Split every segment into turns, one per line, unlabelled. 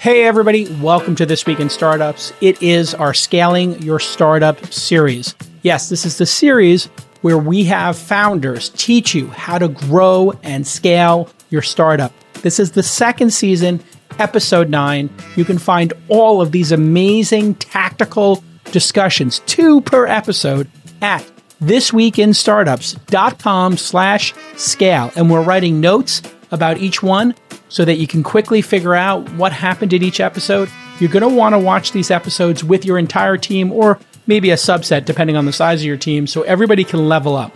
Hey, everybody, welcome to This Week in Startups. It is our Scaling Your Startup series. Yes, this is the series where we have founders teach you how to grow and scale your startup. This is the second season, episode nine. You can find all of these amazing tactical discussions, two per episode, at thisweekinstartups.com slash scale. And we're writing notes about each one so that you can quickly figure out what happened in each episode. You're going to want to watch these episodes with your entire team or maybe a subset depending on the size of your team so everybody can level up.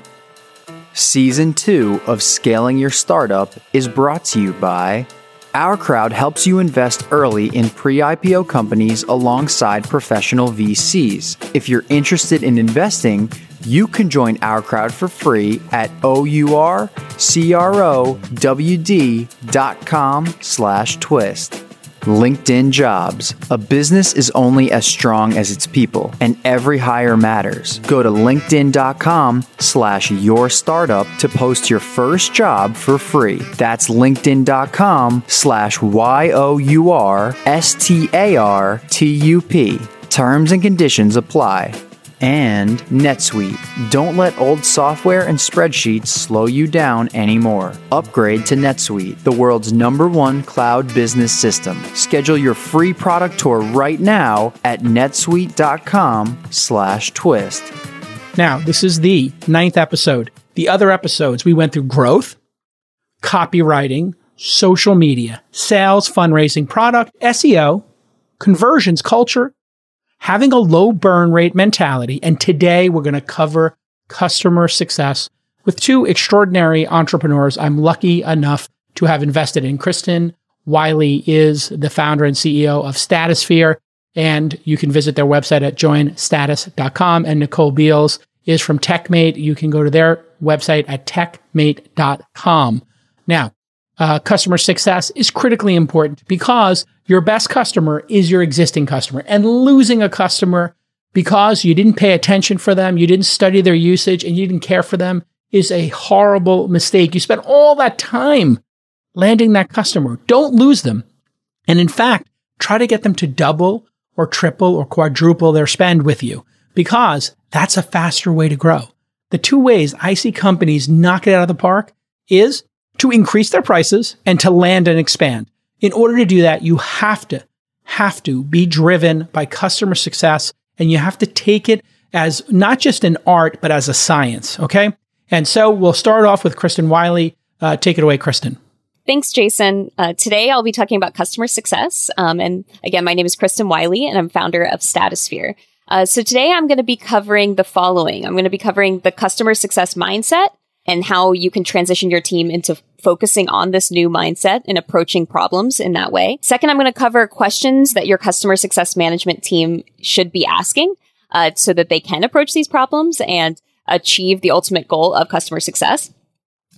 Season 2 of Scaling Your Startup is brought to you by Our Crowd helps you invest early in pre IPO companies alongside professional VCs. If you're interested in investing, you can join our crowd for free at OURCROWD.com slash twist. LinkedIn Jobs. A business is only as strong as its people, and every hire matters. Go to linkedin.com slash your startup to post your first job for free. That's linkedin.com slash Y-O-U-R-S-T-A-R-T-U-P. Terms and conditions apply and NetSuite. Don't let old software and spreadsheets slow you down anymore. Upgrade to NetSuite, the world's number one cloud business system. Schedule your free product tour right now at netsuite.com/twist.
Now, this is the ninth episode. The other episodes, we went through growth, copywriting, social media, sales, fundraising, product, SEO, conversions, culture, having a low burn rate mentality. And today we're going to cover customer success with two extraordinary entrepreneurs I'm lucky enough to have invested in. Kristen Wiley is the founder and CEO of Statusphere, and you can visit their website at joinstatus.com. And Nicole Beals is from TechMate. You can go to their website at techmate.com. Now, uh, customer success is critically important because your best customer is your existing customer. And losing a customer because you didn't pay attention for them, you didn't study their usage, and you didn't care for them is a horrible mistake. You spent all that time landing that customer. Don't lose them. And in fact, try to get them to double or triple or quadruple their spend with you because that's a faster way to grow. The two ways I see companies knock it out of the park is to increase their prices and to land and expand. In order to do that, you have to, have to be driven by customer success and you have to take it as not just an art, but as a science. Okay. And so we'll start off with Kristen Wiley. Uh, take it away, Kristen.
Thanks, Jason. Uh, today I'll be talking about customer success. Um, and again, my name is Kristen Wiley and I'm founder of Statusphere. Uh, so today I'm going to be covering the following. I'm going to be covering the customer success mindset, and how you can transition your team into focusing on this new mindset and approaching problems in that way. Second, I'm going to cover questions that your customer success management team should be asking uh, so that they can approach these problems and achieve the ultimate goal of customer success.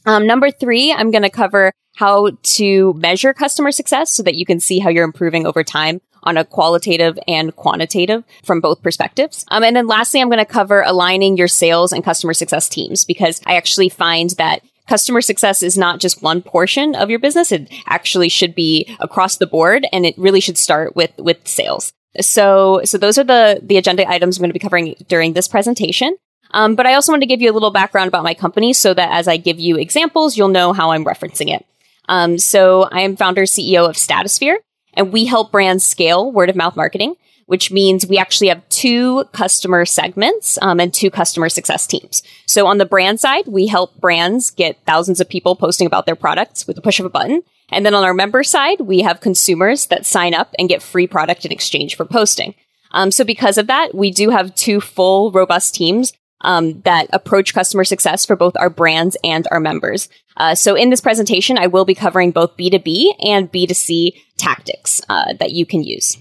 Um, number three, I'm going to cover how to measure customer success so that you can see how you're improving over time on a qualitative and quantitative from both perspectives. Um, and then lastly, I'm going to cover aligning your sales and customer success teams because I actually find that customer success is not just one portion of your business. It actually should be across the board and it really should start with, with sales. So, so those are the, the agenda items I'm going to be covering during this presentation. Um, but I also want to give you a little background about my company so that as I give you examples, you'll know how I'm referencing it. Um, so I am founder CEO of Statusphere. And we help brands scale word of mouth marketing, which means we actually have two customer segments um, and two customer success teams. So on the brand side, we help brands get thousands of people posting about their products with the push of a button. And then on our member side, we have consumers that sign up and get free product in exchange for posting. Um, so because of that, we do have two full, robust teams um, that approach customer success for both our brands and our members. Uh, so in this presentation, I will be covering both B2B and B2C tactics uh, that you can use.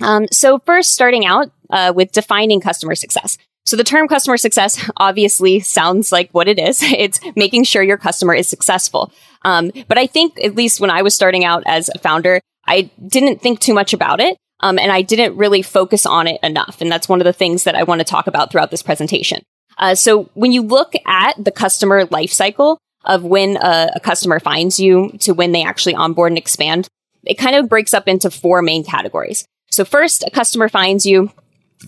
Um, so first, starting out uh, with defining customer success. So the term customer success obviously sounds like what it is. It's making sure your customer is successful. Um, but I think at least when I was starting out as a founder, I didn't think too much about it. Um, and I didn't really focus on it enough. And that's one of the things that I want to talk about throughout this presentation. Uh, so when you look at the customer lifecycle of when a, a, customer finds you to when they actually onboard and expand, it kind of breaks up into four main categories. So first, a customer finds you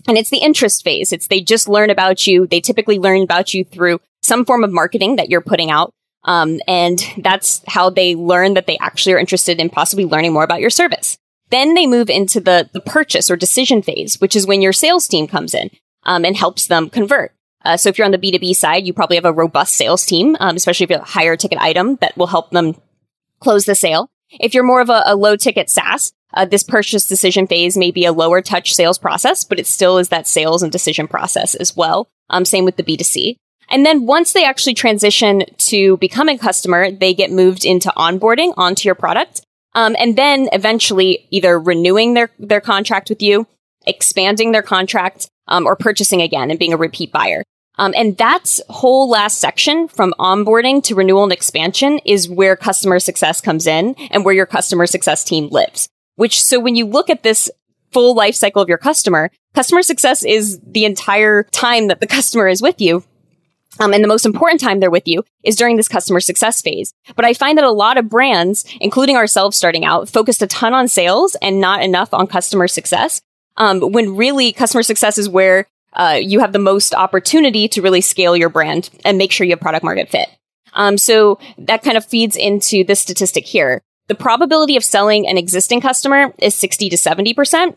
and it's the interest phase. It's they just learn about you. They typically learn about you through some form of marketing that you're putting out. Um, and that's how they learn that they actually are interested in possibly learning more about your service. Then they move into the, the purchase or decision phase, which is when your sales team comes in um, and helps them convert. Uh, so if you're on the B2B side, you probably have a robust sales team, um, especially if you have a higher ticket item that will help them close the sale. If you're more of a, a low ticket SaaS, uh, this purchase decision phase may be a lower touch sales process, but it still is that sales and decision process as well. Um, same with the B2C. And then once they actually transition to becoming a customer, they get moved into onboarding onto your product. Um, and then eventually either renewing their, their contract with you, expanding their contract, um, or purchasing again and being a repeat buyer. Um, and that's whole last section from onboarding to renewal and expansion is where customer success comes in and where your customer success team lives. Which, so when you look at this full life cycle of your customer, customer success is the entire time that the customer is with you. Um, and the most important time they're with you is during this customer success phase. But I find that a lot of brands, including ourselves starting out, focused a ton on sales and not enough on customer success. Um, when really customer success is where uh, you have the most opportunity to really scale your brand and make sure you have product market fit. Um, so that kind of feeds into this statistic here. The probability of selling an existing customer is 60 to 70%.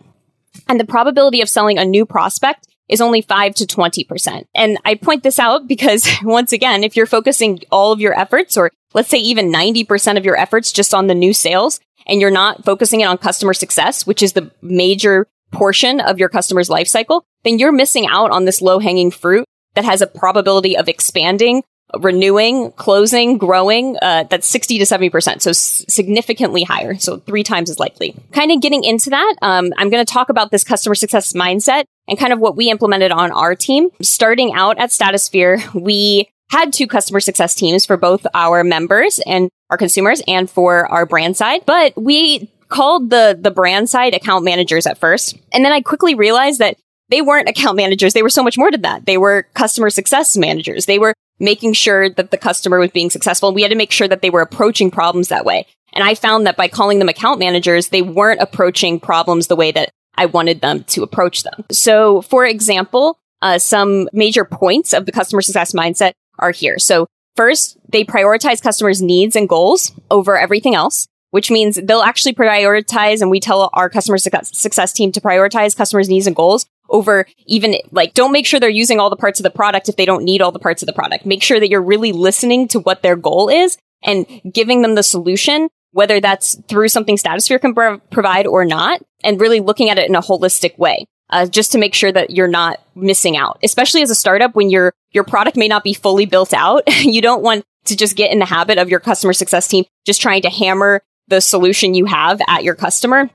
And the probability of selling a new prospect is only 5 to 20%. And I point this out because once again, if you're focusing all of your efforts or let's say even 90% of your efforts just on the new sales and you're not focusing it on customer success, which is the major portion of your customer's life cycle, then you're missing out on this low hanging fruit that has a probability of expanding renewing, closing, growing, uh, that's 60 to 70%. So s- significantly higher. So three times as likely. Kind of getting into that, um, I'm going to talk about this customer success mindset and kind of what we implemented on our team. Starting out at Statusphere, we had two customer success teams for both our members and our consumers and for our brand side, but we called the the brand side account managers at first. And then I quickly realized that they weren't account managers. They were so much more than that. They were customer success managers. They were making sure that the customer was being successful. We had to make sure that they were approaching problems that way. And I found that by calling them account managers, they weren't approaching problems the way that I wanted them to approach them. So, for example, uh, some major points of the customer success mindset are here. So, first, they prioritize customers' needs and goals over everything else, which means they'll actually prioritize, and we tell our customer success team to prioritize customers' needs and goals over even like don't make sure they're using all the parts of the product if they don't need all the parts of the product. Make sure that you're really listening to what their goal is and giving them the solution, whether that's through something Statusphere can pro- provide or not, and really looking at it in a holistic way. Uh, just to make sure that you're not missing out, especially as a startup when your your product may not be fully built out. you don't want to just get in the habit of your customer success team just trying to hammer the solution you have at your customer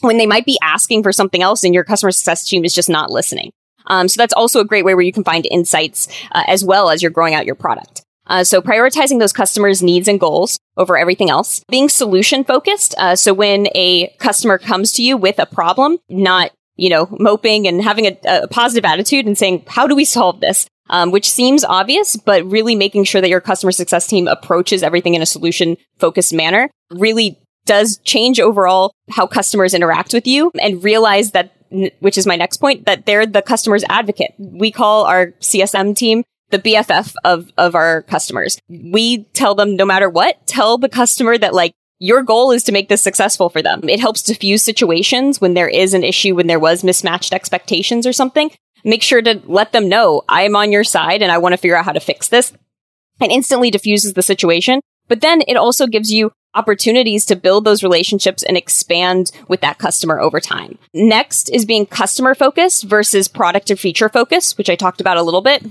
when they might be asking for something else and your customer success team is just not listening. Um, so that's also a great way where you can find insights uh, as well as you're growing out your product. Uh, so prioritizing those customers' needs and goals over everything else. Being solution focused. Uh, so when a customer comes to you with a problem, not you know moping and having a, a positive attitude and saying, "How do we solve this?" Um, which seems obvious, but really making sure that your customer success team approaches everything in a solution focused manner really does change overall how customers interact with you and realize that, which is my next point, that they're the customer's advocate. We call our CSM team the BFF of, of our customers. We tell them no matter what, tell the customer that like, your goal is to make this successful for them. It helps diffuse situations when there is an issue, when there was mismatched expectations or something. Make sure to let them know I am on your side and I want to figure out how to fix this and instantly diffuses the situation. But then it also gives you opportunities to build those relationships and expand with that customer over time. Next is being customer focused versus product or feature focused, which I talked about a little bit.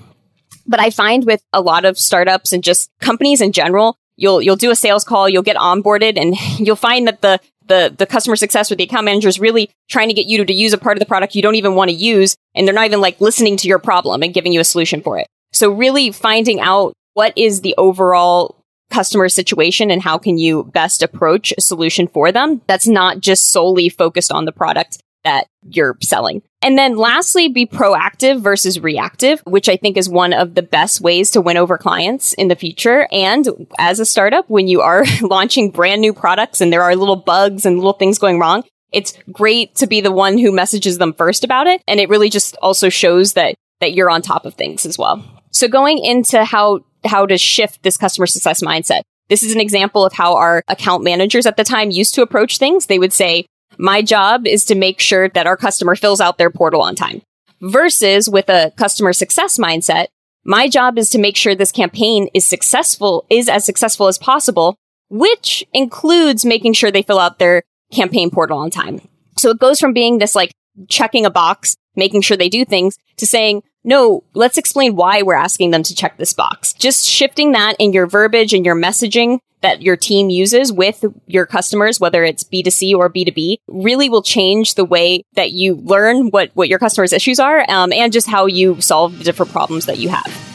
But I find with a lot of startups and just companies in general, you'll you'll do a sales call, you'll get onboarded and you'll find that the the the customer success or the account manager is really trying to get you to, to use a part of the product you don't even want to use and they're not even like listening to your problem and giving you a solution for it. So really finding out what is the overall customer situation and how can you best approach a solution for them that's not just solely focused on the product that you're selling. And then lastly, be proactive versus reactive, which I think is one of the best ways to win over clients in the future. And as a startup, when you are launching brand new products and there are little bugs and little things going wrong, it's great to be the one who messages them first about it. And it really just also shows that, that you're on top of things as well. So going into how, how to shift this customer success mindset. This is an example of how our account managers at the time used to approach things. They would say, my job is to make sure that our customer fills out their portal on time. Versus with a customer success mindset, my job is to make sure this campaign is successful, is as successful as possible, which includes making sure they fill out their campaign portal on time. So it goes from being this like checking a box, making sure they do things to saying, no, let's explain why we're asking them to check this box. Just shifting that in your verbiage and your messaging that your team uses with your customers, whether it's B2C or B2B, really will change the way that you learn what, what your customers' issues are um, and just how you solve the different problems that you have.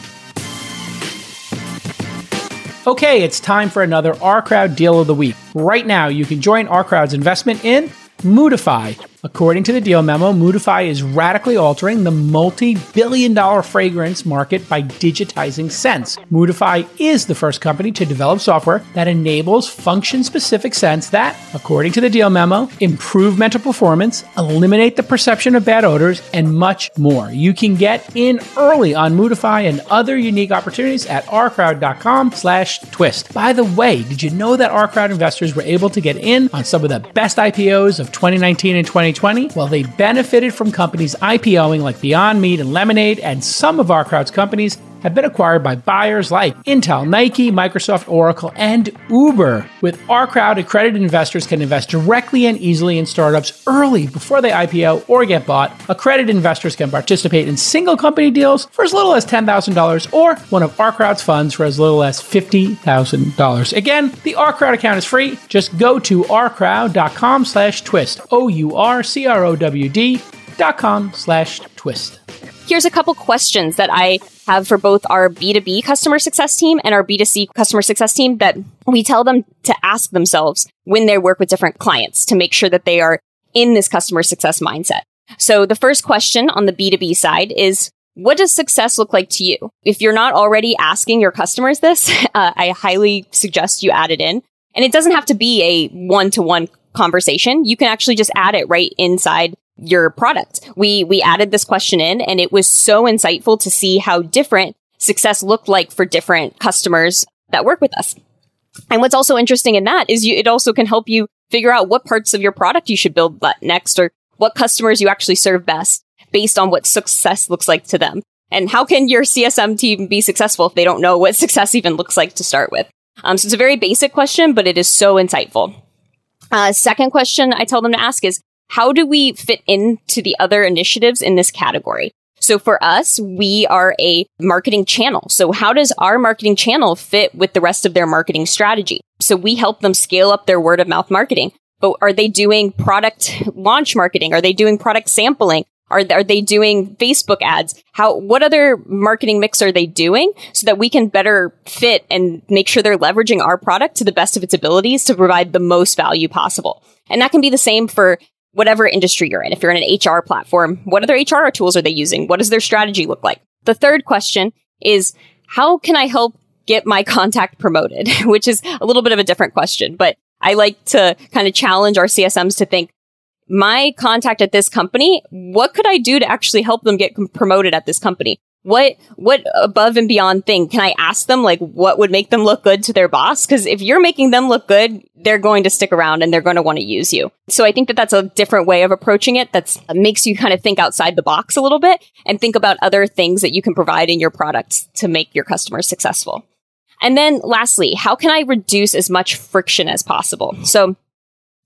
Okay, it's time for another OurCrowd deal of the week. Right now, you can join OurCrowd's investment in Moodify According to the deal memo, Moodify is radically altering the multi billion dollar fragrance market by digitizing scents. Moodify is the first company to develop software that enables function specific scents that, according to the deal memo, improve mental performance, eliminate the perception of bad odors, and much more. You can get in early on Moodify and other unique opportunities at ourcrowd.com slash twist. By the way, did you know that OurCrowd investors were able to get in on some of the best IPOs of 2019 and 2020? 2020? Well, they benefited from companies IPOing like Beyond Meat and Lemonade, and some of our crowd's companies have been acquired by buyers like Intel, Nike, Microsoft, Oracle, and Uber. With our crowd, accredited investors can invest directly and easily in startups early before they IPO or get bought. Accredited investors can participate in single company deals for as little as $10,000 or one of our crowd's funds for as little as $50,000. Again, the our crowd account is free. Just go to ourcrowd.com slash twist. O-U-R-C-R-O-W-D dot com slash twist.
Here's a couple questions that I have for both our B2B customer success team and our B2C customer success team that we tell them to ask themselves when they work with different clients to make sure that they are in this customer success mindset. So the first question on the B2B side is, what does success look like to you? If you're not already asking your customers this, uh, I highly suggest you add it in. And it doesn't have to be a one to one conversation. You can actually just add it right inside your product. We, we added this question in and it was so insightful to see how different success looked like for different customers that work with us. And what's also interesting in that is you, it also can help you figure out what parts of your product you should build next or what customers you actually serve best based on what success looks like to them. And how can your CSM team be successful if they don't know what success even looks like to start with? Um, so it's a very basic question, but it is so insightful. Uh, second question I tell them to ask is, how do we fit into the other initiatives in this category? So for us, we are a marketing channel. So how does our marketing channel fit with the rest of their marketing strategy? So we help them scale up their word of mouth marketing. But are they doing product launch marketing? Are they doing product sampling? Are, are they doing Facebook ads? How, what other marketing mix are they doing so that we can better fit and make sure they're leveraging our product to the best of its abilities to provide the most value possible? And that can be the same for whatever industry you're in. If you're in an HR platform, what other HR tools are they using? What does their strategy look like? The third question is, how can I help get my contact promoted? Which is a little bit of a different question, but I like to kind of challenge our CSMs to think, my contact at this company, what could I do to actually help them get promoted at this company? What what above and beyond thing can I ask them like what would make them look good to their boss? Because if you're making them look good, they're going to stick around and they're going to want to use you. So I think that that's a different way of approaching it. That uh, makes you kind of think outside the box a little bit and think about other things that you can provide in your products to make your customers successful. And then lastly, how can I reduce as much friction as possible? So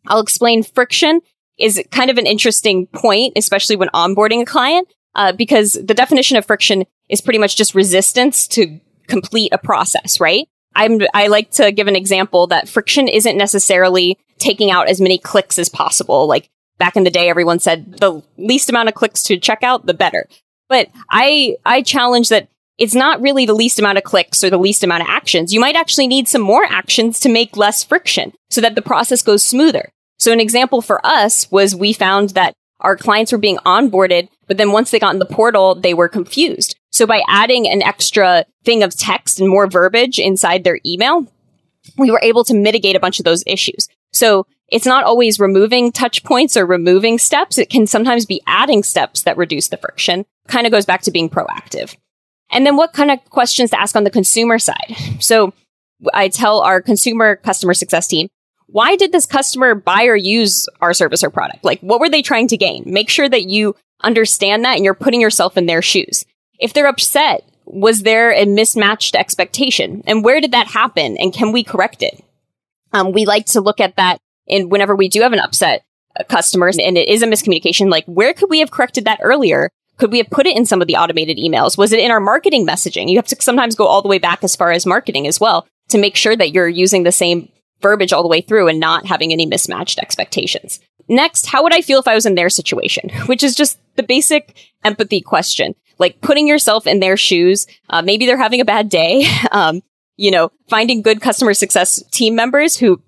I'll explain friction is kind of an interesting point, especially when onboarding a client uh, because the definition of friction is pretty much just resistance to complete a process, right? I'm, I like to give an example that friction isn't necessarily taking out as many clicks as possible. Like back in the day, everyone said the least amount of clicks to checkout, the better. But I, I challenge that it's not really the least amount of clicks or the least amount of actions. You might actually need some more actions to make less friction so that the process goes smoother. So an example for us was we found that our clients were being onboarded, but then once they got in the portal, they were confused. So by adding an extra thing of text and more verbiage inside their email, we were able to mitigate a bunch of those issues. So it's not always removing touch points or removing steps. It can sometimes be adding steps that reduce the friction. Kind of goes back to being proactive. And then what kind of questions to ask on the consumer side? So I tell our consumer customer success team, why did this customer buy or use our service or product? Like, what were they trying to gain? Make sure that you understand that and you're putting yourself in their shoes. If they're upset, was there a mismatched expectation? And where did that happen? And can we correct it? Um, we like to look at that in whenever we do have an upset uh, customers and it is a miscommunication, like where could we have corrected that earlier? Could we have put it in some of the automated emails? Was it in our marketing messaging? You have to sometimes go all the way back as far as marketing as well to make sure that you're using the same verbiage all the way through and not having any mismatched expectations. Next, how would I feel if I was in their situation? Which is just the basic empathy question. Like putting yourself in their shoes. Uh, maybe they're having a bad day. Um, you know, finding good customer success team members who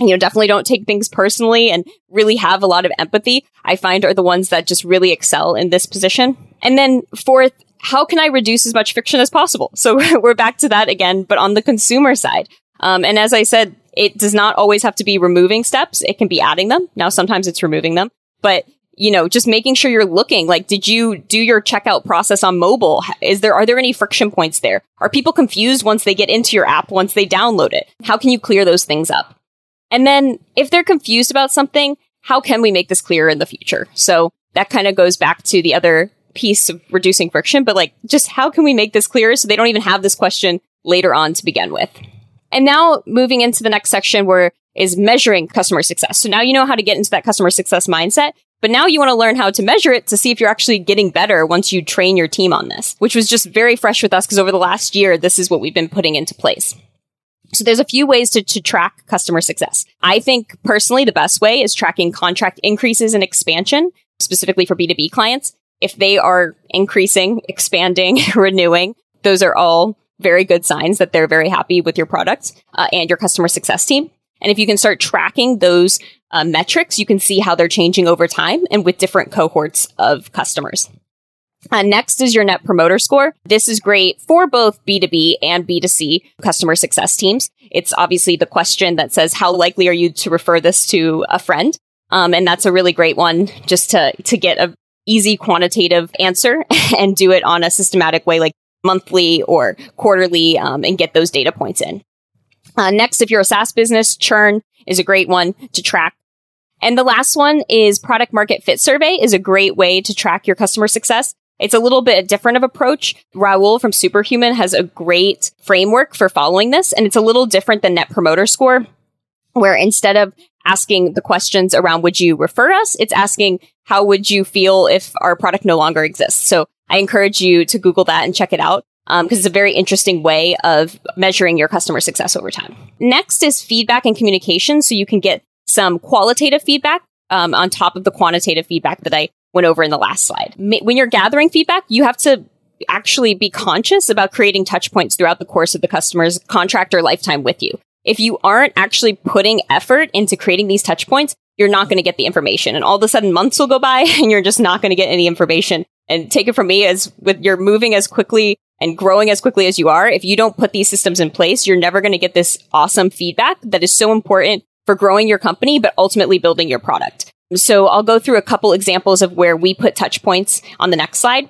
you know, definitely don't take things personally and really have a lot of empathy, I find are the ones that just really excel in this position. And then fourth, how can I reduce as much friction as possible? So we're back to that again, but on the consumer side. Um, and as I said, it does not always have to be removing steps. It can be adding them. Now, sometimes it's removing them, but you know, just making sure you're looking like, did you do your checkout process on mobile? Is there, are there any friction points there? Are people confused once they get into your app, once they download it? How can you clear those things up? And then if they're confused about something, how can we make this clearer in the future? So that kind of goes back to the other piece of reducing friction, but like just how can we make this clearer so they don't even have this question later on to begin with? And now moving into the next section where is measuring customer success. So now you know how to get into that customer success mindset, but now you want to learn how to measure it to see if you're actually getting better once you train your team on this, which was just very fresh with us because over the last year, this is what we've been putting into place. So there's a few ways to, to track customer success. I think personally the best way is tracking contract increases and expansion, specifically for B2B clients. If they are increasing, expanding, renewing, those are all very good signs that they're very happy with your product uh, and your customer success team. And if you can start tracking those uh, metrics, you can see how they're changing over time and with different cohorts of customers. Uh, next is your net promoter score. This is great for both B2B and B2C customer success teams. It's obviously the question that says, how likely are you to refer this to a friend? Um, and that's a really great one just to, to get a easy quantitative answer and do it on a systematic way, like monthly or quarterly, um, and get those data points in. Uh, next, if you're a SaaS business, churn is a great one to track. And the last one is product market fit survey is a great way to track your customer success. It's a little bit different of approach. Rahul from Superhuman has a great framework for following this, and it's a little different than Net Promoter Score, where instead of asking the questions around would you refer us, it's asking how would you feel if our product no longer exists. So I encourage you to Google that and check it out because um, it's a very interesting way of measuring your customer success over time. Next is feedback and communication. So you can get some qualitative feedback um, on top of the quantitative feedback that I went over in the last slide. When you're gathering feedback, you have to actually be conscious about creating touch points throughout the course of the customer's contract or lifetime with you. If you aren't actually putting effort into creating these touch points, you're not going to get the information. And all of a sudden months will go by and you're just not going to get any information. And take it from me as with you're moving as quickly and growing as quickly as you are. If you don't put these systems in place, you're never going to get this awesome feedback that is so important for growing your company, but ultimately building your product. So I'll go through a couple examples of where we put touch points on the next slide.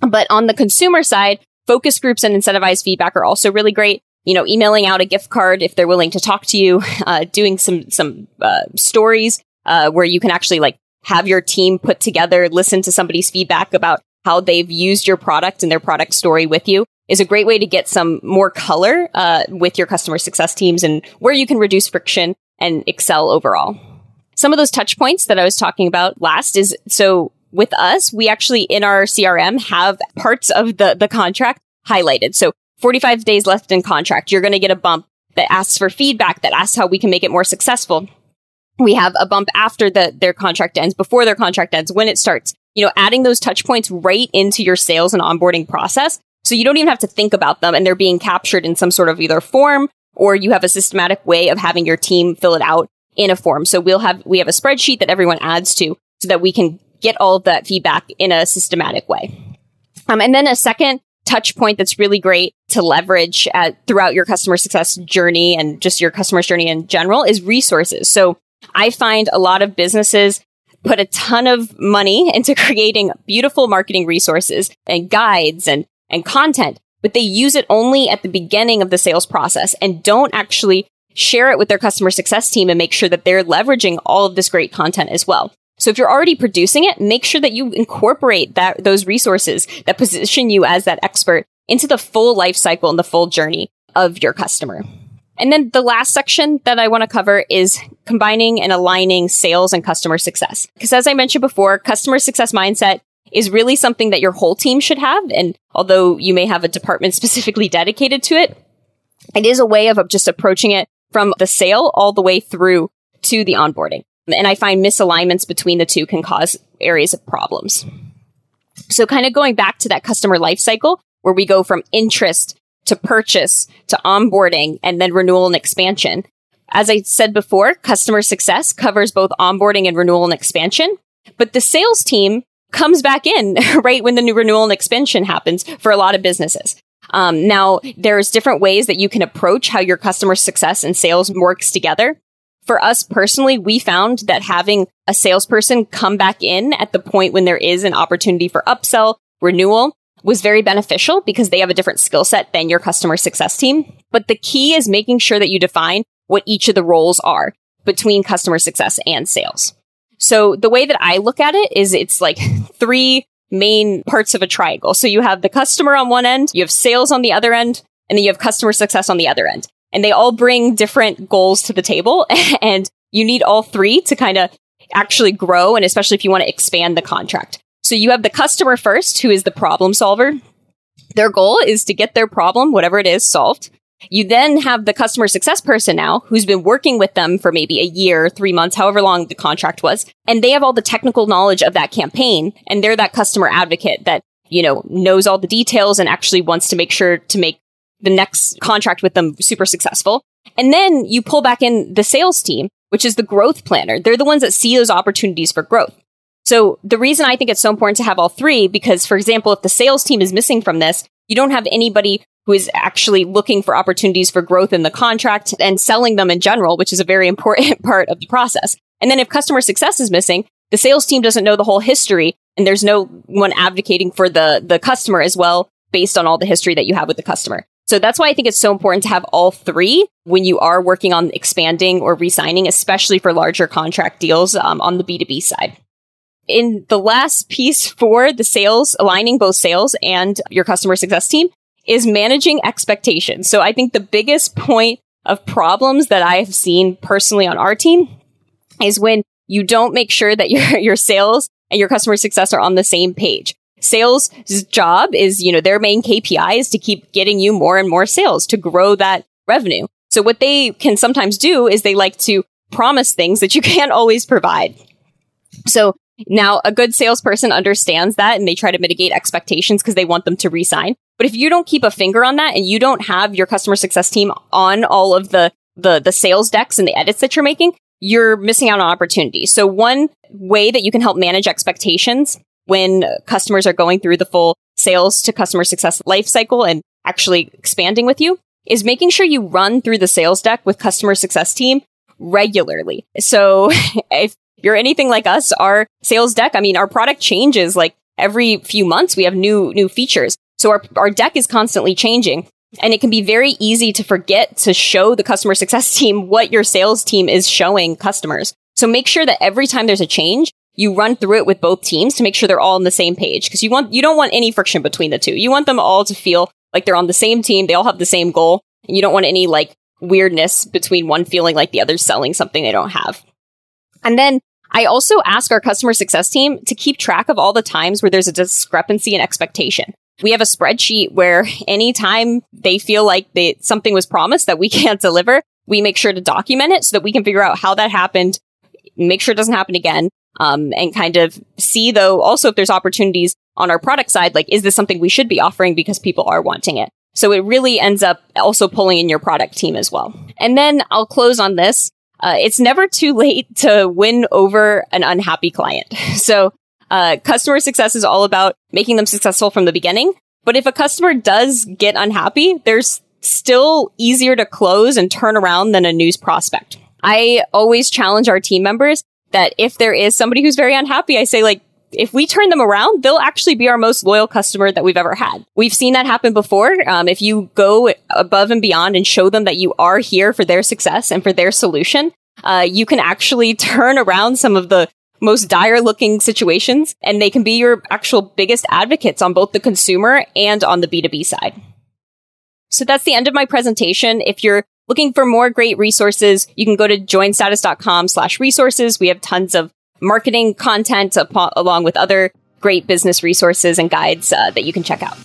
But on the consumer side, focus groups and incentivized feedback are also really great. You know, emailing out a gift card if they're willing to talk to you, uh, doing some some uh, stories uh, where you can actually like have your team put together, listen to somebody's feedback about how they've used your product and their product story with you is a great way to get some more color uh, with your customer success teams and where you can reduce friction and excel overall some of those touch points that I was talking about last is so with us, we actually in our CRM have parts of the, the contract highlighted. So 45 days left in contract, you're going to get a bump that asks for feedback, that asks how we can make it more successful. We have a bump after the, their contract ends, before their contract ends, when it starts. You know, adding those touch points right into your sales and onboarding process. So you don't even have to think about them and they're being captured in some sort of either form or you have a systematic way of having your team fill it out in a form. So we'll have, we have a spreadsheet that everyone adds to. so that we can get all of that feedback in a systematic way. Um, and then a second touch point that's really great to leverage at, throughout your customer success journey and just your customer's journey in general is resources. So I find a lot of businesses put a ton of money into creating beautiful marketing resources and guides and, and content, but they use it only at the beginning of the sales process and don't actually share it with their customer success team and make sure that they're leveraging all of this great content as well. So if you're already producing it, make sure that you incorporate that, those resources that position you as that expert into the full life cycle and the full journey of your customer. And then the last section that I want to cover is combining and aligning sales and customer success. Because as I mentioned before, customer success mindset is really something that your whole team should have. And although you may have a department specifically dedicated to it, it is a way of just approaching it from the sale all the way through to the onboarding. And I find misalignments between the two can cause areas of problems. So kind of going back to that customer life cycle where we go from interest to purchase to onboarding and then renewal and expansion. As I said before, customer success covers both onboarding and renewal and expansion, but the sales team comes back in right when the new renewal and expansion happens for a lot of businesses. Um, now, there's different ways that you can approach how your customer success and sales works together for us personally, we found that having a salesperson come back in at the point when there is an opportunity for upsell, renewal was very beneficial because they have a different skill set than your customer success team. But the key is making sure that you define what each of the roles are between customer success and sales. So the way that I look at it is it's like three main parts of a triangle. So you have the customer on one end, you have sales on the other end, and then you have customer success on the other end and they all bring different goals to the table and you need all three to kind of actually grow and especially if you want to expand the contract. So you have the customer first who is the problem solver. Their goal is to get their problem, whatever it is, solved. You then have the customer success person now who's been working with them for maybe a year, three months, however long the contract was. And they have all the technical knowledge of that campaign. And they're that customer advocate that, you know, knows all the details and actually wants to make sure to make the next contract with them super successful. And then you pull back in the sales team, which is the growth planner. They're the ones that see those opportunities for growth. So the reason I think it's so important to have all three, because for example, if the sales team is missing from this, you don't have anybody who is actually looking for opportunities for growth in the contract and selling them in general, which is a very important part of the process. And then if customer success is missing, the sales team doesn't know the whole history and there's no one advocating for the, the customer as well based on all the history that you have with the customer. So that's why I think it's so important to have all three when you are working on expanding or re-signing, especially for larger contract deals um, on the B2B side. In the last piece for the sales, aligning both sales and your customer success team is managing expectations. So I think the biggest point of problems that I have seen personally on our team is when you don't make sure that your, your sales and your customer success are on the same page sales job is, you know, their main KPI is to keep getting you more and more sales to grow that revenue. So what they can sometimes do is they like to promise things that you can't always provide. So now a good salesperson understands that and they try to mitigate expectations because they want them to resign. But if you don't keep a finger on that and you don't have your customer success team on all of the the the sales decks and the edits that you're making, you're missing out on opportunities. So one way that you can help manage expectations when customers are going through the full sales to customer success life cycle and actually expanding with you is making sure you run through the sales deck with customer success team regularly. So you're anything like us, our sales deck, I mean, our product changes like every few months. We have new, new features. So our, our deck is constantly changing. And it can be very easy to forget to show the customer success team what your sales team is showing customers. So make sure that every time there's a change, you run through it with both teams to make sure they're all on the same page because you want you don't want any friction between the two. You want them all to feel like they're on the same team, they all have the same goal, and you don't want any like weirdness between one feeling like the other's selling something they don't have. And then I also ask our customer success team to keep track of all the times where there's a discrepancy in expectation. We have a spreadsheet where anytime they feel like they, something was promised that we can't deliver, we make sure to document it so that we can figure out how that happened, make sure it doesn't happen again, um, and kind of see though also if there's opportunities on our product side, like is this something we should be offering because people are wanting it? So it really ends up also pulling in your product team as well. And then I'll close on this. Uh, it's never too late to win over an unhappy client. So, uh, customer success is all about making them successful from the beginning. But if a customer does get unhappy, there's still easier to close and turn around than a news prospect. I always challenge our team members that if there is somebody who's very unhappy, I say like, if we turn them around, they'll actually be our most loyal customer that we've ever had. We've seen that happen before. Um, if you go above and beyond and show them that you are here for their success and for their solution, uh, you can actually turn around some of the most dire looking situations and they can be your actual biggest advocates on both the consumer and on the B2B side. So that's the end of my presentation. If you're looking for more great resources, you can go to joinstatus.com slash resources. We have tons of marketing content along with other great business resources and guides uh, that you can check out.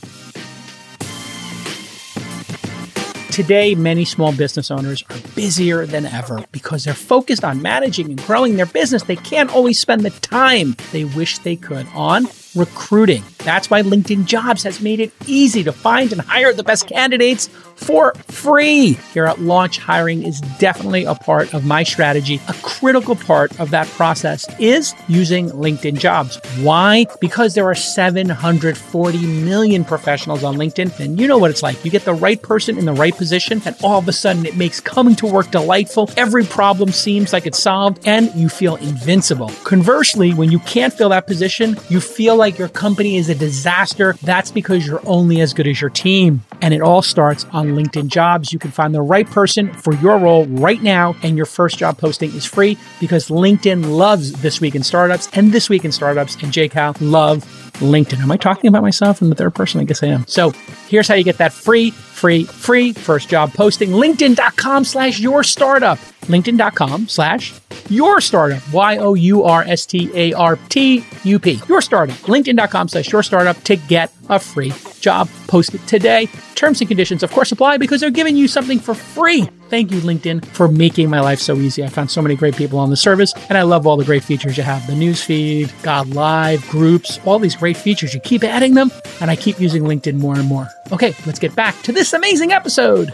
Today, many small business owners are busier than ever because they're focused on managing and growing their business. They can't always spend the time they wish they could on recruiting. That's why LinkedIn Jobs has made it easy to find and hire the best candidates for free. Here at Launch, hiring is definitely a part of my strategy. A critical part of that process is using LinkedIn Jobs. Why? Because there are 740 million professionals on LinkedIn, and you know what it's like. You get the right person in the right position, and all of a sudden it makes coming to work delightful. Every problem seems like it's solved, and you feel invincible. Conversely, when you can't fill that position, you feel like your company is a disaster. That's because you're only as good as your team. And it all starts on LinkedIn Jobs. You can find the right person for your role right now, and your first job posting is free because LinkedIn loves This Week in Startups, and This Week in Startups and JCal love LinkedIn. Am I talking about myself in the third person? I guess I am. So here's how you get that free, free, free first job posting. LinkedIn.com slash your startup. LinkedIn.com slash your startup. Y O U R S T A R T U P. Your startup. LinkedIn.com slash your startup to get a free job posted today. Terms and conditions, of course, apply because they're giving you something for free. Thank you, LinkedIn, for making my life so easy. I found so many great people on the service, and I love all the great features you have the newsfeed, God Live, groups, all these great features. You keep adding them, and I keep using LinkedIn more and more. Okay, let's get back to this amazing episode.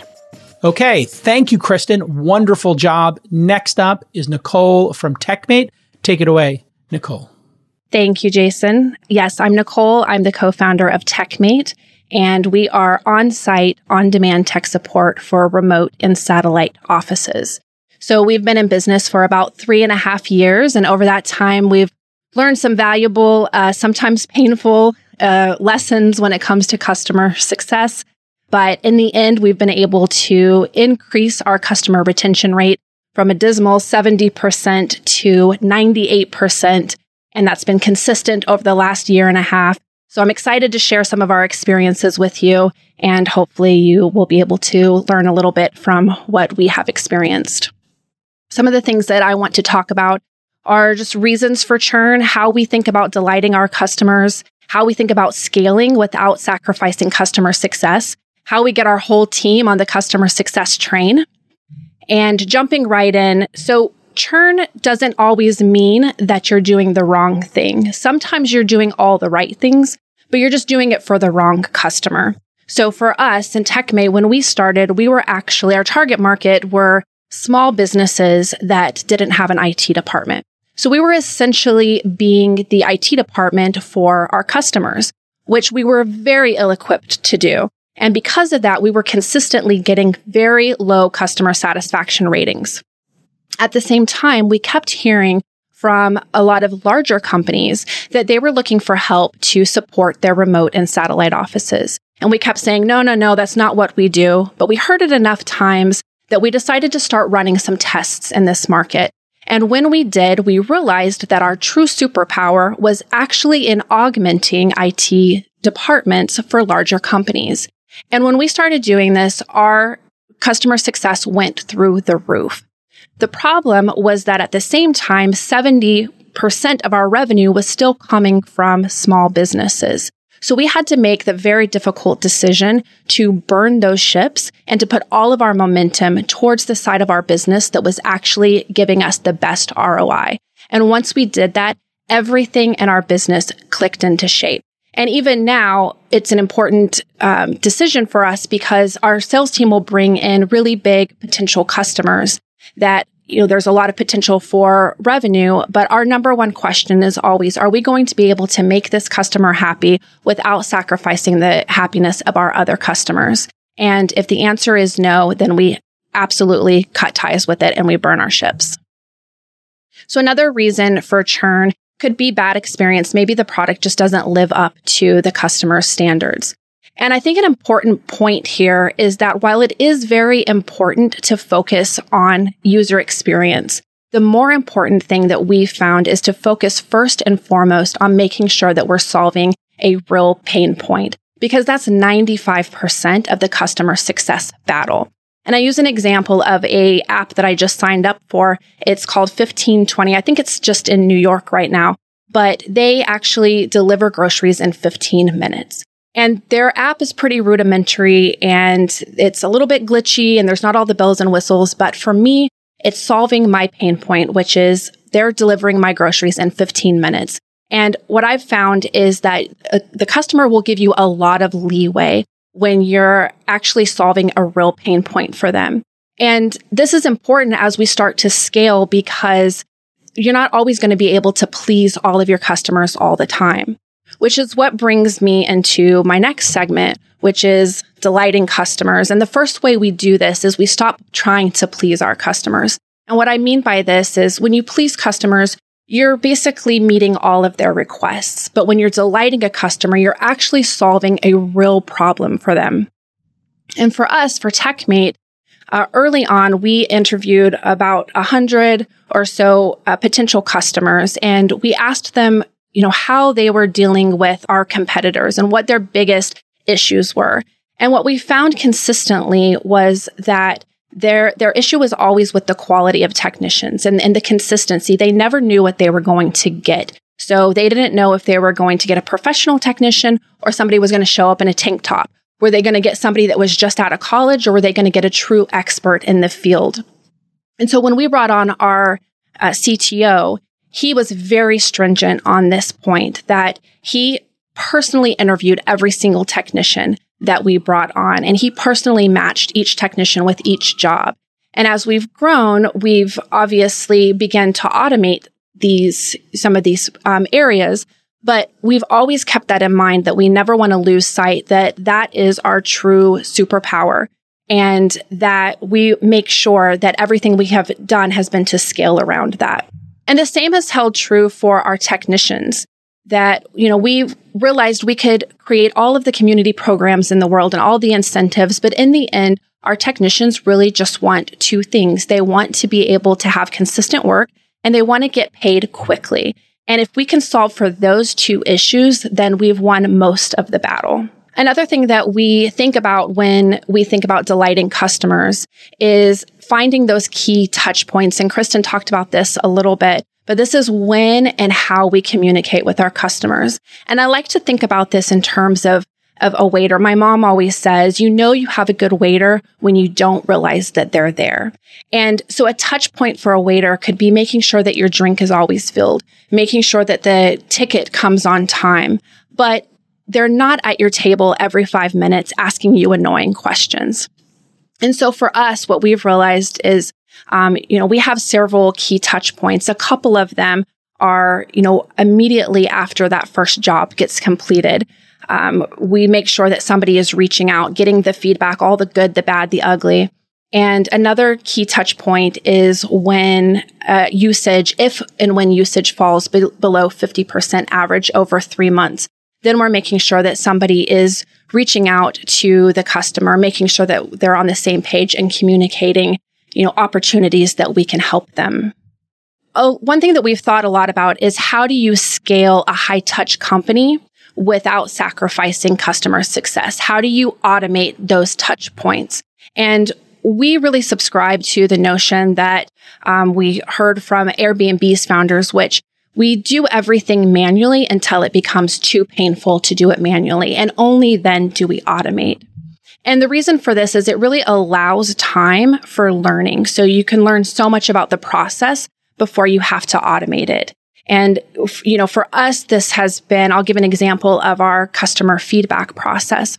Okay, thank you, Kristen. Wonderful job. Next up is Nicole from TechMate. Take it away, Nicole.
Thank you, Jason. Yes, I'm Nicole. I'm the co founder of TechMate, and we are on site, on demand tech support for remote and satellite offices. So we've been in business for about three and a half years. And over that time, we've learned some valuable, uh, sometimes painful uh, lessons when it comes to customer success. But in the end, we've been able to increase our customer retention rate from a dismal 70% to 98%. And that's been consistent over the last year and a half. So I'm excited to share some of our experiences with you. And hopefully you will be able to learn a little bit from what we have experienced. Some of the things that I want to talk about are just reasons for churn, how we think about delighting our customers, how we think about scaling without sacrificing customer success, how we get our whole team on the customer success train. And jumping right in. So churn doesn't always mean that you're doing the wrong thing. Sometimes you're doing all the right things, but you're just doing it for the wrong customer. So for us in TechMate, when we started, we were actually, our target market were small businesses that didn't have an IT department. So we were essentially being the IT department for our customers, which we were very ill equipped to do. And because of that, we were consistently getting very low customer satisfaction ratings. At the same time, we kept hearing from a lot of larger companies that they were looking for help to support their remote and satellite offices. And we kept saying, no, no, no, that's not what we do. But we heard it enough times that we decided to start running some tests in this market. And when we did, we realized that our true superpower was actually in augmenting IT departments for larger companies. And when we started doing this, our customer success went through the roof. The problem was that at the same time, 70% of our revenue was still coming from small businesses. So we had to make the very difficult decision to burn those ships and to put all of our momentum towards the side of our business that was actually giving us the best ROI. And once we did that, everything in our business clicked into shape. And even now, it's an important um, decision for us because our sales team will bring in really big potential customers that you know, there's a lot of potential for revenue, but our number one question is always, are we going to be able to make this customer happy without sacrificing the happiness of our other customers? And if the answer is no, then we absolutely cut ties with it and we burn our ships. So another reason for churn could be bad experience. Maybe the product just doesn't live up to the customer standards. And I think an important point here is that while it is very important to focus on user experience, the more important thing that we found is to focus first and foremost on making sure that we're solving a real pain point because that's 95% of the customer success battle. And I use an example of a app that I just signed up for. It's called 1520. I think it's just in New York right now, but they actually deliver groceries in 15 minutes. And their app is pretty rudimentary and it's a little bit glitchy and there's not all the bells and whistles. But for me, it's solving my pain point, which is they're delivering my groceries in 15 minutes. And what I've found is that uh, the customer will give you a lot of leeway when you're actually solving a real pain point for them. And this is important as we start to scale because you're not always going to be able to please all of your customers all the time which is what brings me into my next segment, which is delighting customers. And the first way we do this is we stop trying to please our customers. And what I mean by this is when you please customers, you're basically meeting all of their requests. But when you're delighting a customer, you're actually solving a real problem for them. And for us, for TechMate, uh, early on, we interviewed about a hundred or so uh, potential customers, and we asked them you know, how they were dealing with our competitors and what their biggest issues were. And what we found consistently was that their their issue was always with the quality of technicians and, and the consistency. They never knew what they were going to get. So they didn't know if they were going to get a professional technician or somebody was going to show up in a tank top. Were they going to get somebody that was just out of college or were they going to get a true expert in the field? And so when we brought on our uh, CTO, he was very stringent on this point that he personally interviewed every single technician that we brought on and he personally matched each technician with each job. And as we've grown, we've obviously begun to automate these, some of these um, areas, but we've always kept that in mind that we never want to lose sight that that is our true superpower and that we make sure that everything we have done has been to scale around that. And the same has held true for our technicians that, you know, we realized we could create all of the community programs in the world and all the incentives, but in the end, our technicians really just want two things. They want to be able to have consistent work and they want to get paid quickly. And if we can solve for those two issues, then we've won most of the battle. Another thing that we think about when we think about delighting customers is finding those key touch points. And Kristen talked about this a little bit, but this is when and how we communicate with our customers. And I like to think about this in terms of of a waiter. My mom always says, you know, you have a good waiter when you don't realize that they're there. And so a touch point for a waiter could be making sure that your drink is always filled, making sure that the ticket comes on time. But they're not at your table every five minutes asking you annoying questions. And so for us, what we've realized is, um, you know, we have several key touch points. A couple of them are, you know, immediately after that first job gets completed. Um, we make sure that somebody is reaching out, getting the feedback, all the good, the bad, the ugly. And another key touch point is when uh, usage, if and when usage falls be- below 50% average over three months then we're making sure that somebody is reaching out to the customer, making sure that they're on the same page and communicating, you know, opportunities that we can help them. Oh, one thing that we've thought a lot about is how do you scale a high touch company without sacrificing customer success? How do you automate those touch points? And we really subscribe to the notion that um, we heard from Airbnb's founders, which we do everything manually until it becomes too painful to do it manually. And only then do we automate. And the reason for this is it really allows time for learning. So you can learn so much about the process before you have to automate it. And, you know, for us, this has been, I'll give an example of our customer feedback process.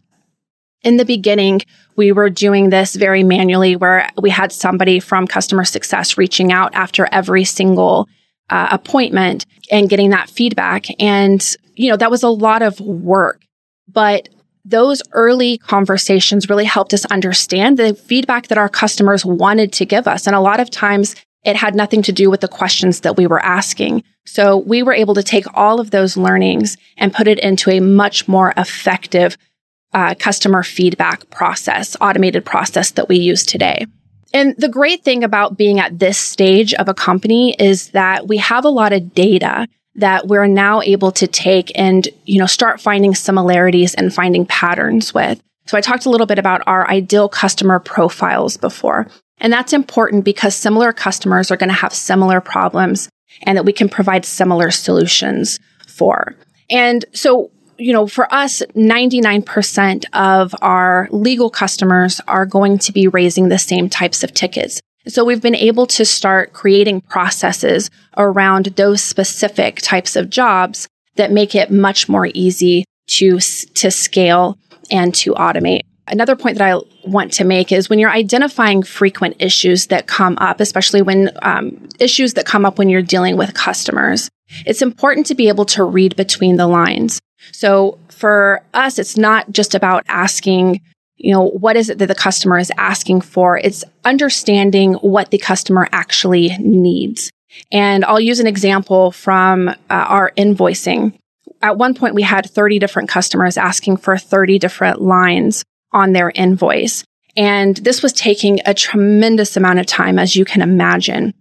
In the beginning, we were doing this very manually where we had somebody from customer success reaching out after every single uh, appointment and getting that feedback. And, you know, that was a lot of work, but those early conversations really helped us understand the feedback that our customers wanted to give us. And a lot of times it had nothing to do with the questions that we were asking. So we were able to take all of those learnings and put it into a much more effective uh, customer feedback process, automated process that we use today. And the great thing about being at this stage of a company is that we have a lot of data that we're now able to take and, you know, start finding similarities and finding patterns with. So I talked a little bit about our ideal customer profiles before. And that's important because similar customers are going to have similar problems and that we can provide similar solutions for. And so you know, for us, 99% of our legal customers are going to be raising the same types of tickets. So we've been able to start creating processes around those specific types of jobs that make it much more easy to, to scale and to automate. Another point that I want to make is when you're identifying frequent issues that come up, especially when um, issues that come up when you're dealing with customers, it's important to be able to read between the lines. So for us, it's not just about asking, you know, what is it that the customer is asking for? It's understanding what the customer actually needs. And I'll use an example from uh, our invoicing. At one point, we had 30 different customers asking for 30 different lines on their invoice. And this was taking a tremendous amount of time, as you can imagine.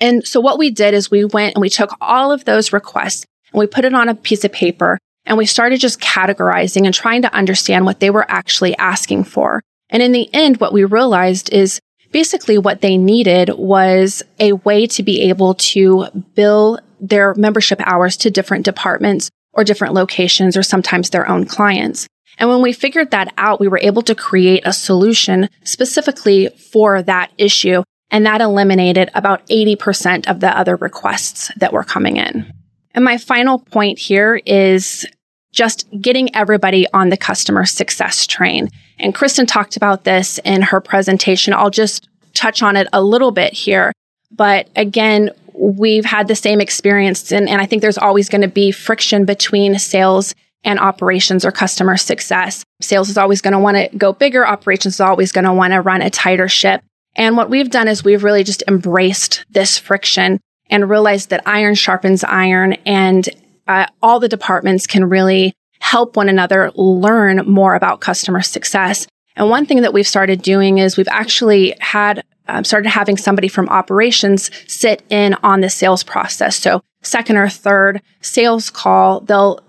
And so what we did is we went and we took all of those requests and we put it on a piece of paper and we started just categorizing and trying to understand what they were actually asking for. And in the end, what we realized is basically what they needed was a way to be able to bill their membership hours to different departments or different locations or sometimes their own clients. And when we figured that out, we were able to create a solution specifically for that issue. And that eliminated about 80% of the other requests that were coming in. And my final point here is just getting everybody on the customer success train. And Kristen talked about this in her presentation. I'll just touch on it a little bit here. But again, we've had the same experience and, and I think there's always going to be friction between sales and operations or customer success. Sales is always going to want to go bigger. Operations is always going to want to run a tighter ship. And what we've done is we've really just embraced this friction and realized that iron sharpens iron and uh, all the departments can really help one another learn more about customer success. And one thing that we've started doing is we've actually had um, started having somebody from operations sit in on the sales process. So second or third sales call, they'll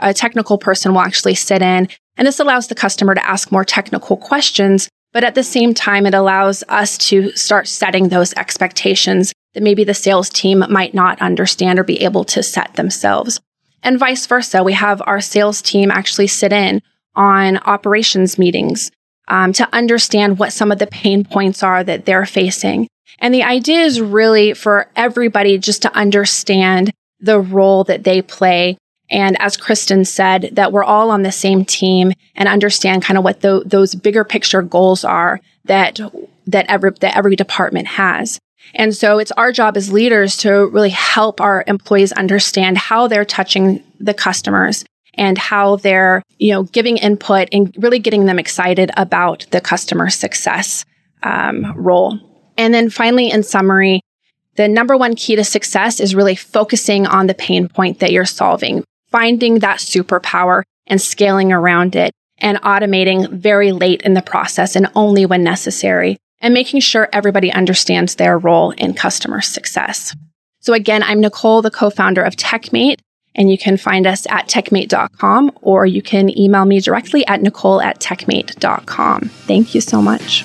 a technical person will actually sit in and this allows the customer to ask more technical questions. But at the same time, it allows us to start setting those expectations that maybe the sales team might not understand or be able to set themselves. And vice versa. We have our sales team actually sit in on operations meetings um, to understand what some of the pain points are that they're facing. And the idea is really for everybody just to understand the role that they play. And as Kristen said, that we're all on the same team and understand kind of what the, those bigger picture goals are that, that every, that every department has. And so it's our job as leaders to really help our employees understand how they're touching the customers and how they're, you know, giving input and really getting them excited about the customer success um, role. And then finally, in summary, the number one key to success is really focusing on the pain point that you're solving, finding that superpower and scaling around it and automating very late in the process and only when necessary and making sure everybody understands their role in customer success. So again, I'm Nicole, the co-founder of TechMate, and you can find us at techmate.com or you can email me directly at nicole at techmate.com. Thank you so much.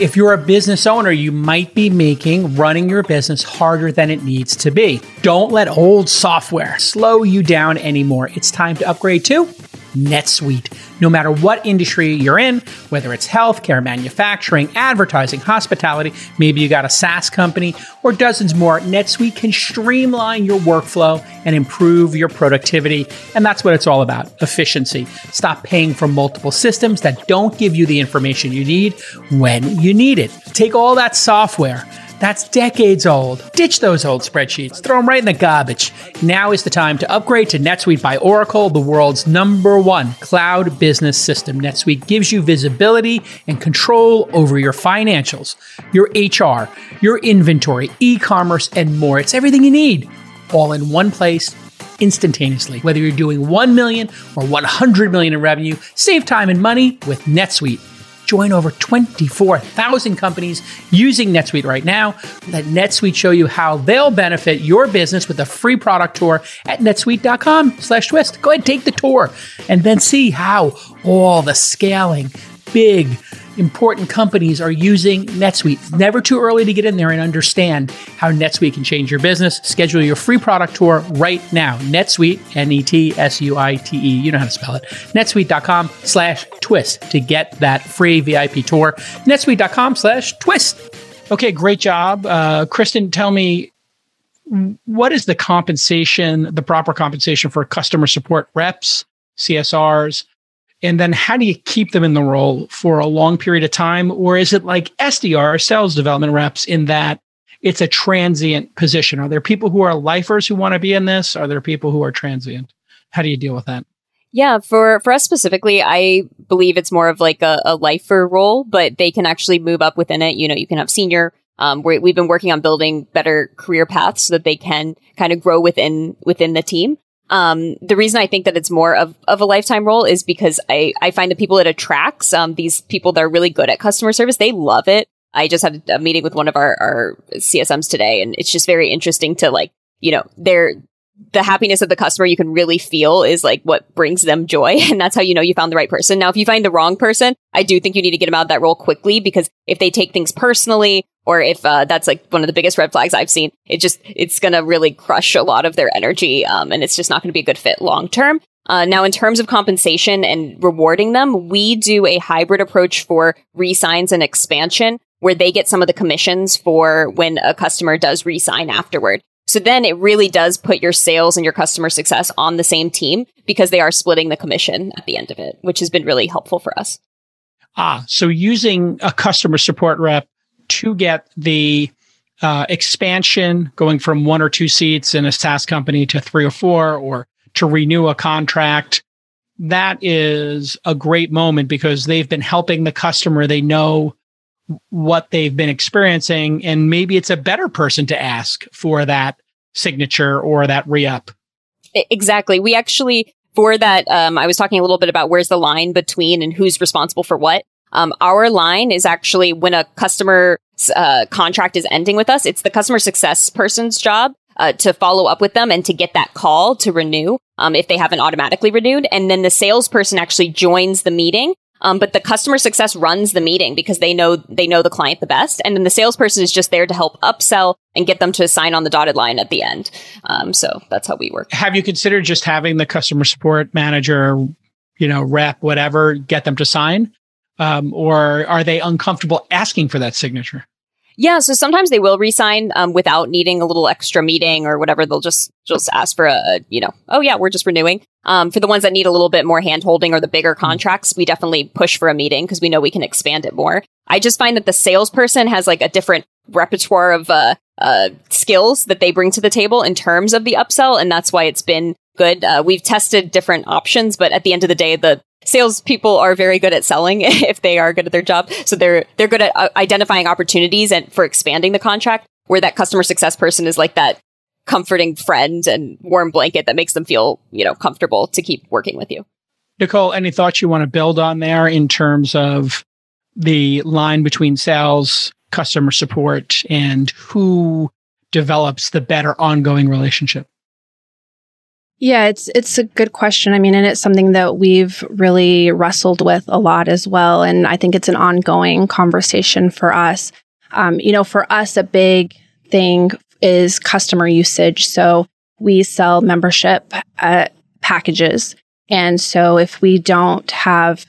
If you're a business owner, you might be making running your business harder than it needs to be. Don't let old software slow you down anymore. It's time to upgrade to NetSuite. No matter what industry you're in, whether it's healthcare, manufacturing, advertising, hospitality, maybe you got a SaaS company, or dozens more, NetSuite can streamline your workflow and improve your productivity. And that's what it's all about efficiency. Stop paying for multiple systems that don't give you the information you need when you need it. Take all that software that's decades old. Ditch those old spreadsheets. Throw them right in the garbage. Now is the time to upgrade to NetSuite by Oracle, the world's number one cloud business system. NetSuite gives you visibility and control over your financials, your HR, your inventory, e-commerce, and more. It's everything you need all in one place instantaneously. Whether you're doing 1 million or 100 million in revenue, save time and money with NetSuite. Join over 24,000 companies using NetSuite right now. Let NetSuite show you how they'll benefit your business with a free product tour at netsuite.com slash twist. Go ahead, take the tour and then see how all the scaling, big, important companies are using NetSuite. It's never too early to get in there and understand how NetSuite can change your business. Schedule your free product tour right now. NetSuite, N-E-T-S-U-I-T-E. You know how to spell it. netsuite.com slash twist to get that free VIP tour. netsuite.com slash twist. Okay, great job. Uh, Kristen, tell me, what is the compensation, the proper compensation for customer support reps, CSRs, and then how do you keep them in the role for a long period of time? Or is it like SDR, sales development reps, in that it's a transient position? Are there people who are lifers who want to be in this? Are there people who are transient? How do you deal with that?
Yeah, for for us specifically, I believe it's more of like a, a lifer role, but they can actually move up within it. You know, you can have senior. Um, we have been working on building better career paths so that they can kind of grow within within the team. Um, the reason I think that it's more of, of a lifetime role is because I, I find the people it attracts, um, these people that are really good at customer service, they love it. I just had a meeting with one of our, our CSMs today and it's just very interesting to like, you know, they're, the happiness of the customer you can really feel is like what brings them joy. And that's how you know you found the right person. Now, if you find the wrong person, I do think you need to get them out of that role quickly because if they take things personally or if uh, that's like one of the biggest red flags I've seen, it just, it's going to really crush a lot of their energy. Um, and it's just not going to be a good fit long term. Uh, now, in terms of compensation and rewarding them, we do a hybrid approach for resigns and expansion where they get some of the commissions for when a customer does resign afterward. So then it really does put your sales and your customer success on the same team because they are splitting the commission at the end of it, which has been really helpful for us.
Ah, so using a customer support rep to get the uh, expansion going from one or two seats in a SaaS company to three or four, or to renew a contract. That is a great moment because they've been helping the customer. They know what they've been experiencing, and maybe it's a better person to ask for that signature or that re up.
Exactly. We actually, for that, um, I was talking a little bit about where's the line between and who's responsible for what. Um, our line is actually when a customer uh, contract is ending with us, it's the customer success person's job uh, to follow up with them and to get that call to renew um, if they haven't automatically renewed. And then the salesperson actually joins the meeting um, but the customer success runs the meeting because they know they know the client the best, and then the salesperson is just there to help upsell and get them to sign on the dotted line at the end. Um, so that's how we work.
Have you considered just having the customer support manager, you know, rep, whatever, get them to sign, um, or are they uncomfortable asking for that signature?
Yeah, so sometimes they will resign um, without needing a little extra meeting or whatever. They'll just just ask for a, you know, oh yeah, we're just renewing. Um, for the ones that need a little bit more handholding or the bigger mm-hmm. contracts, we definitely push for a meeting because we know we can expand it more. I just find that the salesperson has like a different repertoire of uh, uh, skills that they bring to the table in terms of the upsell, and that's why it's been good. Uh, we've tested different options, but at the end of the day, the salespeople are very good at selling if they are good at their job. So they're they're good at uh, identifying opportunities and for expanding the contract. Where that customer success person is like that comforting friend and warm blanket that makes them feel you know comfortable to keep working with you.
Nicole, any thoughts you want to build on there in terms of the line between sales, customer support, and who develops the better ongoing relationship?
Yeah, it's it's a good question. I mean, and it's something that we've really wrestled with a lot as well, and I think it's an ongoing conversation for us. Um, you know, for us, a big thing is customer usage. So we sell membership uh, packages, And so if we don't have,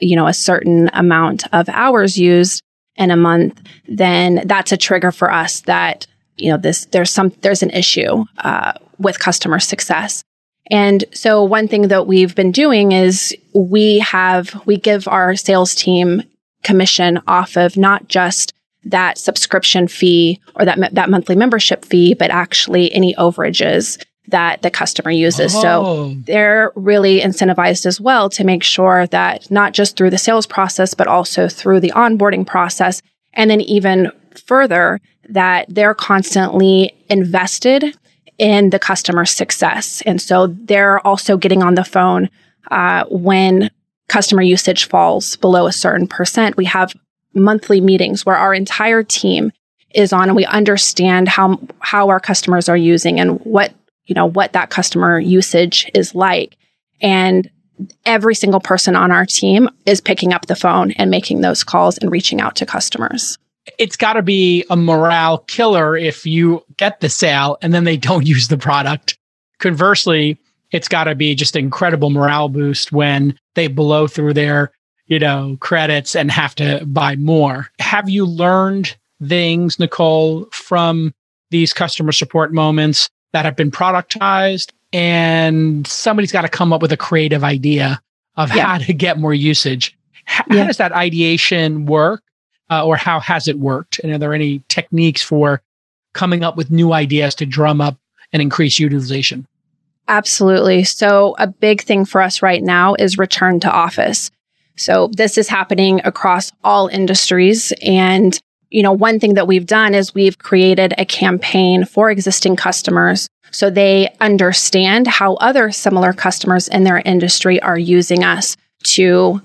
you know, a certain amount of hours used in a month, then that's a trigger for us that, you know, this, there's some, there's an issue, uh, with customer success. And so one thing that we've been doing is we have, we give our sales team commission off of not just that subscription fee or that, that monthly membership fee, but actually any overages that the customer uses. Oh. So they're really incentivized as well to make sure that not just through the sales process, but also through the onboarding process. And then even further, that they're constantly invested in the customer success. And so they're also getting on the phone uh, when customer usage falls below a certain percent. We have monthly meetings where our entire team is on and we understand how how our customers are using and what you know what that customer usage is like and every single person on our team is picking up the phone and making those calls and reaching out to customers
it's got to be a morale killer if you get the sale and then they don't use the product. Conversely, it's got to be just incredible morale boost when they blow through their, you know, credits and have to buy more. Have you learned things, Nicole, from these customer support moments that have been productized? And somebody's got to come up with a creative idea of yeah. how to get more usage. How, yeah. how does that ideation work? Uh, or how has it worked? And are there any techniques for coming up with new ideas to drum up and increase utilization?
Absolutely. So, a big thing for us right now is return to office. So, this is happening across all industries. And, you know, one thing that we've done is we've created a campaign for existing customers so they understand how other similar customers in their industry are using us to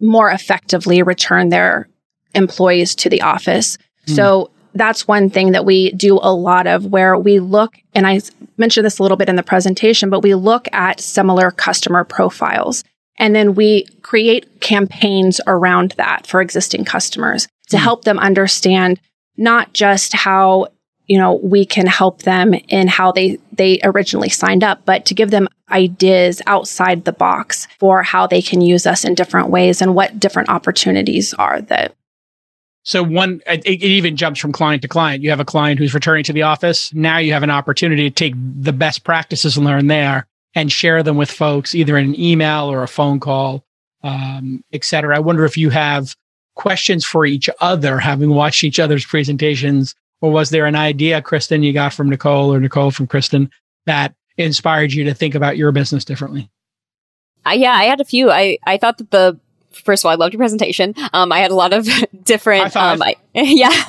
more effectively return their employees to the office. Mm. So that's one thing that we do a lot of where we look, and I mentioned this a little bit in the presentation, but we look at similar customer profiles and then we create campaigns around that for existing customers to mm. help them understand not just how you know we can help them in how they they originally signed up but to give them ideas outside the box for how they can use us in different ways and what different opportunities are that
so one, it, it, even jumps from client to client. You have a client who's returning to the office. Now you have an opportunity to take the best practices learned there and share them with folks, either in an email or a phone call, um, et cetera. I wonder if you have questions for each other, having watched each other's presentations, or was there an idea, Kristen, you got from Nicole or Nicole from Kristen that inspired you to think about your business differently?
Uh, yeah, I had a few. I, I thought that the first of all, I loved your presentation. Um, I had a lot of different, um, I, yeah,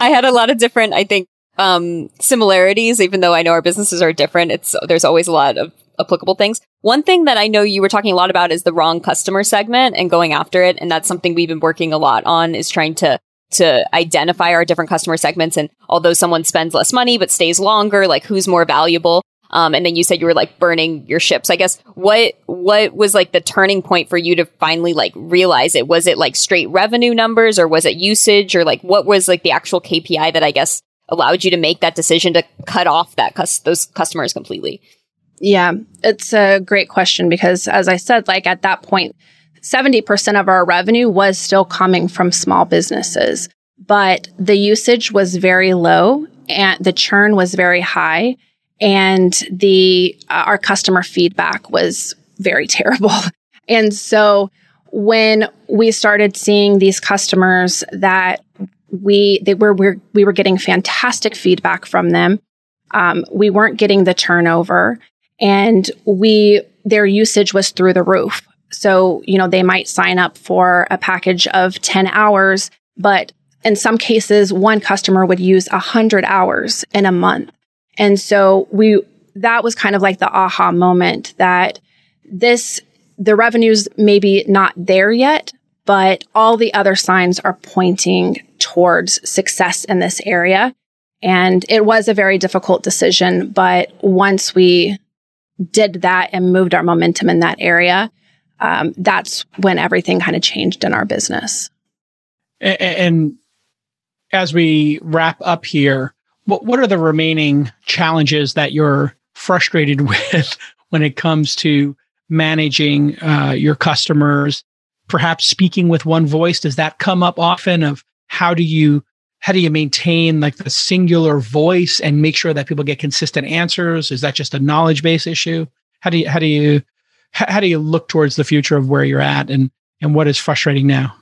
I had a lot of different, I think, um, similarities, even though I know our businesses are different. It's, there's always a lot of applicable things. One thing that I know you were talking a lot about is the wrong customer segment and going after it. And that's something we've been working a lot on is trying to to identify our different customer segments and although someone spends less money but stays longer like who's more valuable um, and then you said you were like burning your ships. I guess what what was like the turning point for you to finally like realize it? Was it like straight revenue numbers, or was it usage, or like what was like the actual KPI that I guess allowed you to make that decision to cut off that cus- those customers completely?
Yeah, it's a great question because as I said, like at that point, 70% of our revenue was still coming from small businesses, but the usage was very low and the churn was very high and the uh, our customer feedback was very terrible. And so when we started seeing these customers that we they were, we we were getting fantastic feedback from them. Um, we weren't getting the turnover, and we their usage was through the roof. So you know they might sign up for a package of ten hours, but in some cases, one customer would use a hundred hours in a month. And so we, that was kind of like the aha moment that this, the revenues maybe not there yet, but all the other signs are pointing towards success in this area. And it was a very difficult decision, but once we did that and moved our momentum in that area, um, that's when everything kind of changed in our business.
And, and as we wrap up here, what what are the remaining challenges that you're frustrated with when it comes to managing uh, your customers, perhaps speaking with one voice. Does that come up often? Of how do you how do you maintain like the singular voice and make sure that people get consistent answers? Is that just a knowledge base issue? How do you how do you how do you look towards the future of where you're at and and what is frustrating now?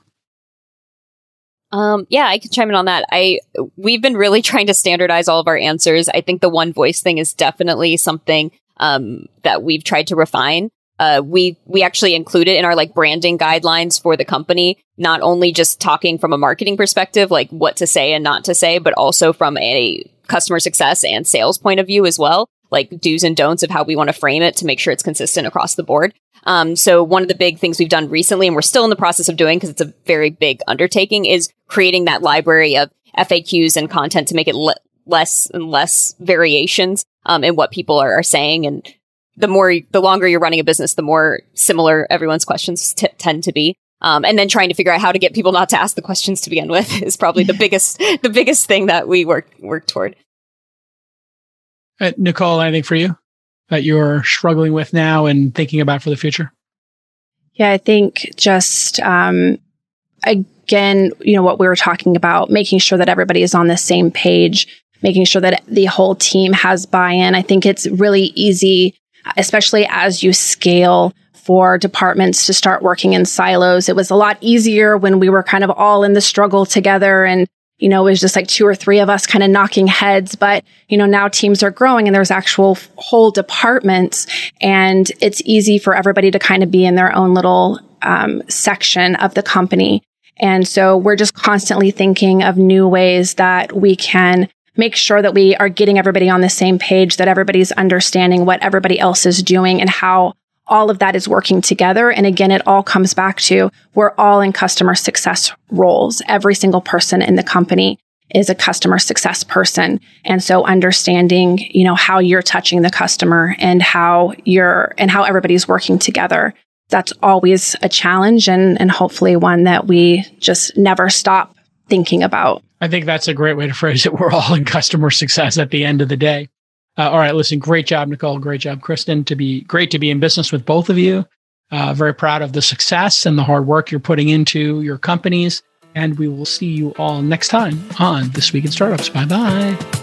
Um, yeah, I can chime in on that. I we've been really trying to standardize all of our answers. I think the one voice thing is definitely something um, that we've tried to refine. Uh, we we actually include it in our like branding guidelines for the company. Not only just talking from a marketing perspective, like what to say and not to say, but also from a customer success and sales point of view as well. Like do's and don'ts of how we want to frame it to make sure it's consistent across the board. Um, so one of the big things we've done recently, and we're still in the process of doing because it's a very big undertaking, is creating that library of FAQs and content to make it le- less and less variations um, in what people are, are saying. And the more, the longer you're running a business, the more similar everyone's questions t- tend to be. Um, and then trying to figure out how to get people not to ask the questions to begin with is probably the biggest, the biggest thing that we work work toward.
Uh, Nicole, anything for you? that you're struggling with now and thinking about for the future?
Yeah, I think just, um, again, you know, what we were talking about, making sure that everybody is on the same page, making sure that the whole team has buy in. I think it's really easy, especially as you scale for departments to start working in silos. It was a lot easier when we were kind of all in the struggle together and you know, it was just like two or three of us kind of knocking heads. But, you know, now teams are growing and there's actual whole departments and it's easy for everybody to kind of be in their own little um, section of the company. And so we're just constantly thinking of new ways that we can make sure that we are getting everybody on the same page, that everybody's understanding what everybody else is doing and how all of that is working together. And again, it all comes back to we're all in customer success roles. Every single person in the company is a customer success person. And so understanding, you know, how you're touching the customer and how you're and how everybody's working together. That's always a challenge and, and hopefully one that we just never stop thinking about.
I think that's a great way to phrase it. We're all in customer success at the end of the day. Uh, all right, listen, great job, Nicole. Great job, Kristen. To be great to be in business with both of you. Uh, very proud of the success and the hard work you're putting into your companies. And we will see you all next time on This Week in Startups. Bye bye.